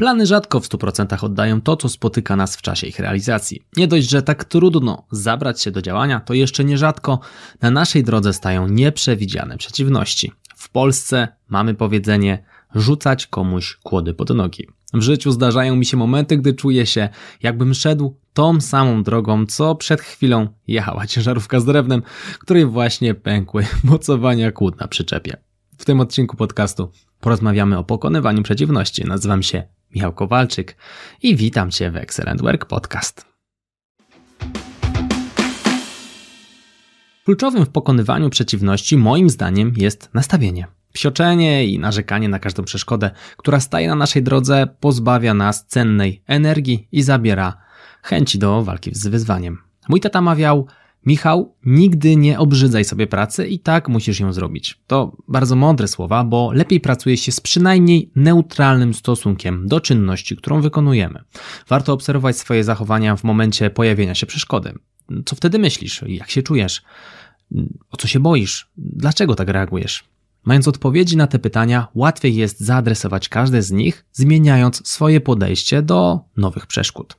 Plany rzadko w 100% oddają to, co spotyka nas w czasie ich realizacji. Nie dość, że tak trudno zabrać się do działania, to jeszcze nierzadko na naszej drodze stają nieprzewidziane przeciwności. W Polsce mamy powiedzenie rzucać komuś kłody pod nogi. W życiu zdarzają mi się momenty, gdy czuję się, jakbym szedł tą samą drogą, co przed chwilą jechała ciężarówka z drewnem, której właśnie pękły mocowania kłód na przyczepie. W tym odcinku podcastu porozmawiamy o pokonywaniu przeciwności. Nazywam się Michał Kowalczyk i witam Cię w Excellent Work Podcast. Kluczowym w pokonywaniu przeciwności moim zdaniem jest nastawienie. Psioczenie i narzekanie na każdą przeszkodę, która staje na naszej drodze, pozbawia nas cennej energii i zabiera chęci do walki z wyzwaniem. Mój tata mawiał, Michał, nigdy nie obrzydzaj sobie pracy i tak musisz ją zrobić. To bardzo mądre słowa, bo lepiej pracuje się z przynajmniej neutralnym stosunkiem do czynności, którą wykonujemy. Warto obserwować swoje zachowania w momencie pojawienia się przeszkody. Co wtedy myślisz? Jak się czujesz? O co się boisz? Dlaczego tak reagujesz? Mając odpowiedzi na te pytania, łatwiej jest zaadresować każde z nich, zmieniając swoje podejście do nowych przeszkód.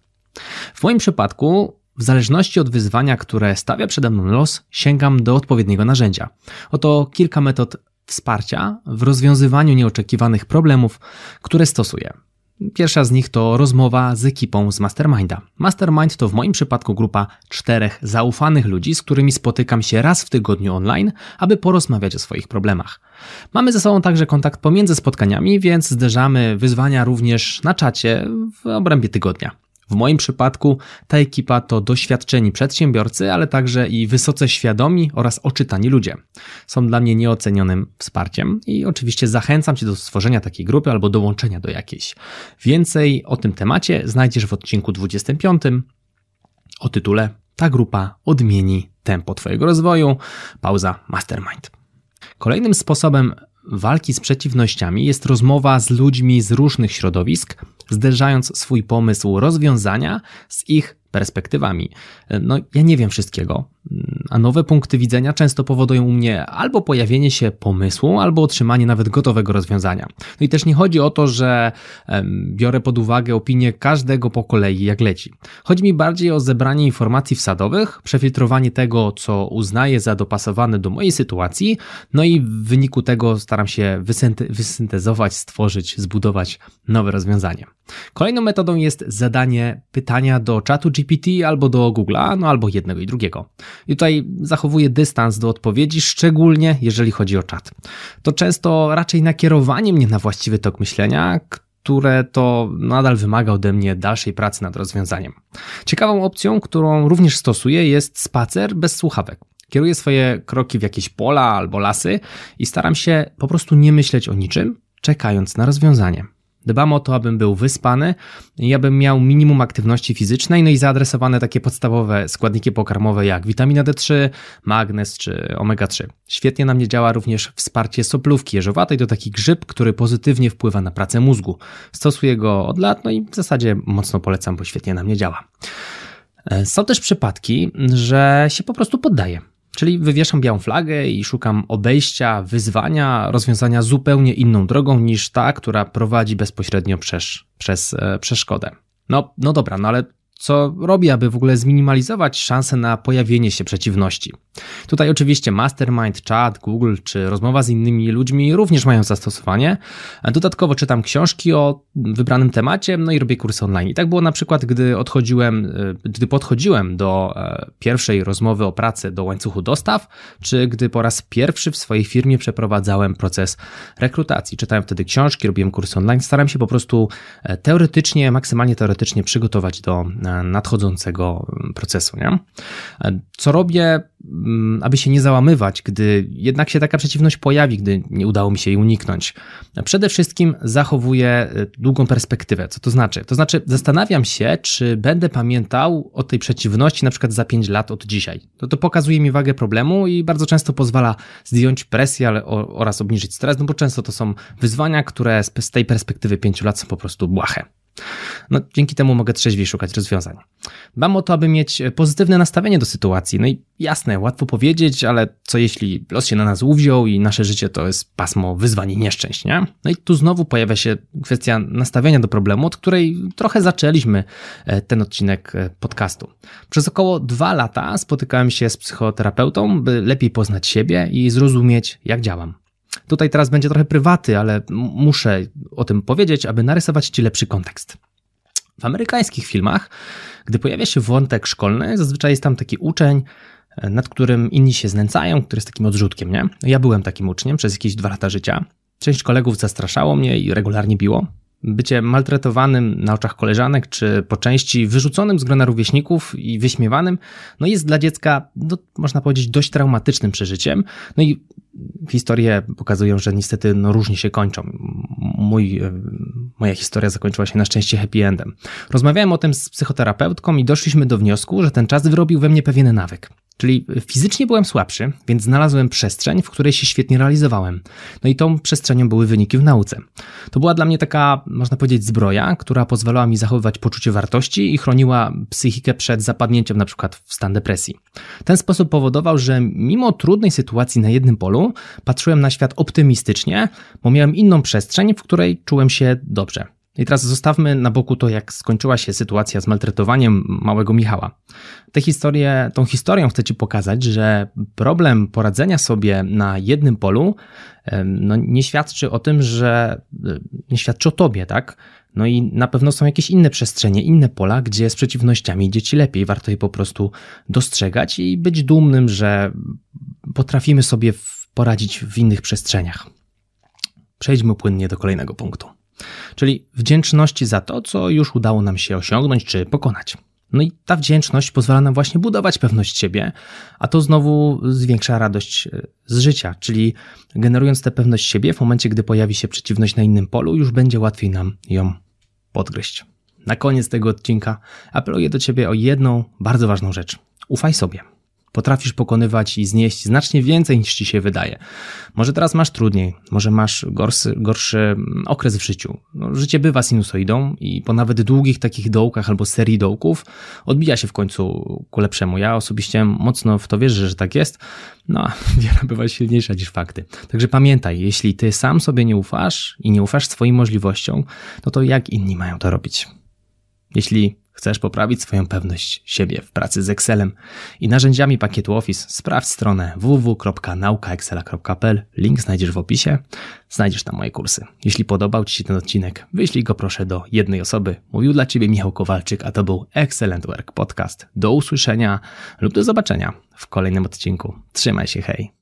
W moim przypadku, w zależności od wyzwania, które stawia przede mną los, sięgam do odpowiedniego narzędzia. Oto kilka metod wsparcia w rozwiązywaniu nieoczekiwanych problemów, które stosuję. Pierwsza z nich to rozmowa z ekipą z Masterminda. Mastermind to w moim przypadku grupa czterech zaufanych ludzi, z którymi spotykam się raz w tygodniu online, aby porozmawiać o swoich problemach. Mamy ze sobą także kontakt pomiędzy spotkaniami, więc zderzamy wyzwania również na czacie w obrębie tygodnia. W moim przypadku ta ekipa to doświadczeni przedsiębiorcy, ale także i wysoce świadomi oraz oczytani ludzie. Są dla mnie nieocenionym wsparciem i oczywiście zachęcam Cię do stworzenia takiej grupy albo dołączenia do jakiejś. Więcej o tym temacie znajdziesz w odcinku 25 o tytule Ta grupa odmieni tempo Twojego rozwoju. Pauza Mastermind. Kolejnym sposobem walki z przeciwnościami jest rozmowa z ludźmi z różnych środowisk, zderzając swój pomysł rozwiązania z ich perspektywami. No, ja nie wiem wszystkiego, a nowe punkty widzenia często powodują u mnie albo pojawienie się pomysłu, albo otrzymanie nawet gotowego rozwiązania. No i też nie chodzi o to, że biorę pod uwagę opinię każdego po kolei, jak leci. Chodzi mi bardziej o zebranie informacji wsadowych, przefiltrowanie tego, co uznaję za dopasowane do mojej sytuacji, no i w wyniku tego staram się wysyntezować, stworzyć, zbudować nowe rozwiązanie. Kolejną metodą jest zadanie pytania do czatu GPT albo do Google'a, no albo jednego i drugiego. I tutaj zachowuję dystans do odpowiedzi, szczególnie jeżeli chodzi o czat. To często raczej nakierowanie mnie na właściwy tok myślenia, które to nadal wymaga ode mnie dalszej pracy nad rozwiązaniem. Ciekawą opcją, którą również stosuję, jest spacer bez słuchawek. Kieruję swoje kroki w jakieś pola albo lasy i staram się po prostu nie myśleć o niczym, czekając na rozwiązanie. Dbam o to, abym był wyspany i abym miał minimum aktywności fizycznej, no i zaadresowane takie podstawowe składniki pokarmowe jak witamina D3, magnez czy omega-3. Świetnie na mnie działa również wsparcie soplówki jeżowatej, to taki grzyb, który pozytywnie wpływa na pracę mózgu. Stosuję go od lat, no i w zasadzie mocno polecam, bo świetnie na mnie działa. E, są też przypadki, że się po prostu poddaję. Czyli wywieszam białą flagę i szukam obejścia, wyzwania, rozwiązania zupełnie inną drogą niż ta, która prowadzi bezpośrednio przez, przez przeszkodę. No, no dobra, no ale co robi, aby w ogóle zminimalizować szanse na pojawienie się przeciwności. Tutaj oczywiście mastermind, chat, Google czy rozmowa z innymi ludźmi również mają zastosowanie. Dodatkowo czytam książki o wybranym temacie, no i robię kursy online. I tak było na przykład, gdy odchodziłem, e, gdy podchodziłem do e, pierwszej rozmowy o pracy do łańcuchu dostaw, czy gdy po raz pierwszy w swojej firmie przeprowadzałem proces rekrutacji. Czytałem wtedy książki, robiłem kursy online. Staram się po prostu e, teoretycznie, maksymalnie teoretycznie przygotować do nadchodzącego procesu. Nie? Co robię, mm, aby się nie załamywać, gdy jednak się taka przeciwność pojawi, gdy nie udało mi się jej uniknąć? Przede wszystkim zachowuję y, długą perspektywę. Co to znaczy? To znaczy, zastanawiam się, czy będę pamiętał o tej przeciwności na przykład za 5 lat od dzisiaj. To, to pokazuje mi wagę problemu i bardzo często pozwala zdjąć presję ale, oraz obniżyć stres, no bo często to są wyzwania, które z tej perspektywy 5 lat są po prostu błahe. No, dzięki temu mogę trzeźwiej szukać rozwiązań. Dbam o to, aby mieć pozytywne nastawienie do sytuacji. No i jasne, łatwo powiedzieć, ale co jeśli los się na nas uwziął i nasze życie to jest pasmo wyzwań i nieszczęść, nie? No i tu znowu pojawia się kwestia nastawienia do problemu, od której trochę zaczęliśmy e, ten odcinek e, podcastu. Przez około dwa lata spotykałem się z psychoterapeutą, by lepiej poznać siebie i zrozumieć, jak działam. Tutaj teraz będzie trochę prywaty, ale muszę o tym powiedzieć, aby narysować Ci lepszy kontekst. W amerykańskich filmach, gdy pojawia się wątek szkolny, zazwyczaj jest tam taki uczeń, e, nad którym inni się znęcają, który jest takim odrzutkiem, nie? Ja byłem takim uczniem przez jakieś dwa lata życia. Część kolegów zastraszało mnie i regularnie biło. Bycie maltretowanym na oczach koleżanek, czy po części wyrzuconym z grona rówieśników i wyśmiewanym, no jest dla dziecka, no, można powiedzieć, dość traumatycznym przeżyciem. No i historie pokazują, że niestety no, różnie się kończą. Mój, e, moja historia zakończyła się na szczęście happy endem. Rozmawiałem o tym z psychoterapeutką i doszliśmy do wniosku, że ten czas wyrobił we mnie pewien nawyk. Czyli fizycznie byłem słabszy, więc znalazłem przestrzeń, w której się świetnie realizowałem. No i tą przestrzenią były wyniki w nauce. To była dla mnie taka, można powiedzieć, zbroja, która pozwalała mi zachowywać poczucie wartości i chroniła psychikę przed zapadnięciem na przykład w stan depresji. Ten sposób powodował, że mimo trudnej sytuacji na jednym polu, patrzyłem na świat optymistycznie, bo miałem inną przestrzeń, w której czułem się dobrze. I teraz zostawmy na boku to, jak skończyła się sytuacja z maltretowaniem małego Michała. Tę historię, tą historią chcę Ci pokazać, że problem poradzenia sobie na jednym polu no, nie świadczy o tym, że nie świadczy o Tobie, tak? No i na pewno są jakieś inne przestrzenie, inne pola, gdzie z przeciwnościami idzie Ci lepiej. Warto je po prostu dostrzegać i być dumnym, że potrafimy sobie poradzić w innych przestrzeniach. Przejdźmy płynnie do kolejnego punktu czyli wdzięczności za to, co już udało nam się osiągnąć czy pokonać. No i ta wdzięczność pozwala nam właśnie budować pewność siebie, a to znowu zwiększa radość e, z życia, czyli generując tę pewność siebie, w momencie, gdy pojawi się przeciwność na innym polu, już będzie łatwiej nam ją podgryźć. Na koniec tego odcinka apeluję do Ciebie o jedną bardzo ważną rzecz. Ufaj sobie. Potrafisz pokonywać i znieść znacznie więcej niż ci się wydaje. Może teraz masz trudniej, może masz gorszy, gorszy okres w życiu. No, życie bywa sinusoidą i po nawet długich takich dołkach albo serii dołków odbija się w końcu ku lepszemu. Ja osobiście mocno w to wierzę, że tak jest, no wiara bywa silniejsza niż fakty. Także pamiętaj, jeśli ty sam sobie nie ufasz i nie ufasz swoim możliwościom, no to jak inni mają to robić? Jeśli Chcesz poprawić swoją pewność siebie w pracy z Excelem i narzędziami pakietu Office? Sprawdź stronę www.naukaexcela.pl. Link znajdziesz w opisie. Znajdziesz tam moje kursy. Jeśli podobał Ci się ten odcinek, wyślij go proszę do jednej osoby. Mówił dla Ciebie Michał Kowalczyk, a to był Excellent Work Podcast. Do usłyszenia lub do zobaczenia w kolejnym odcinku. Trzymaj się, hej!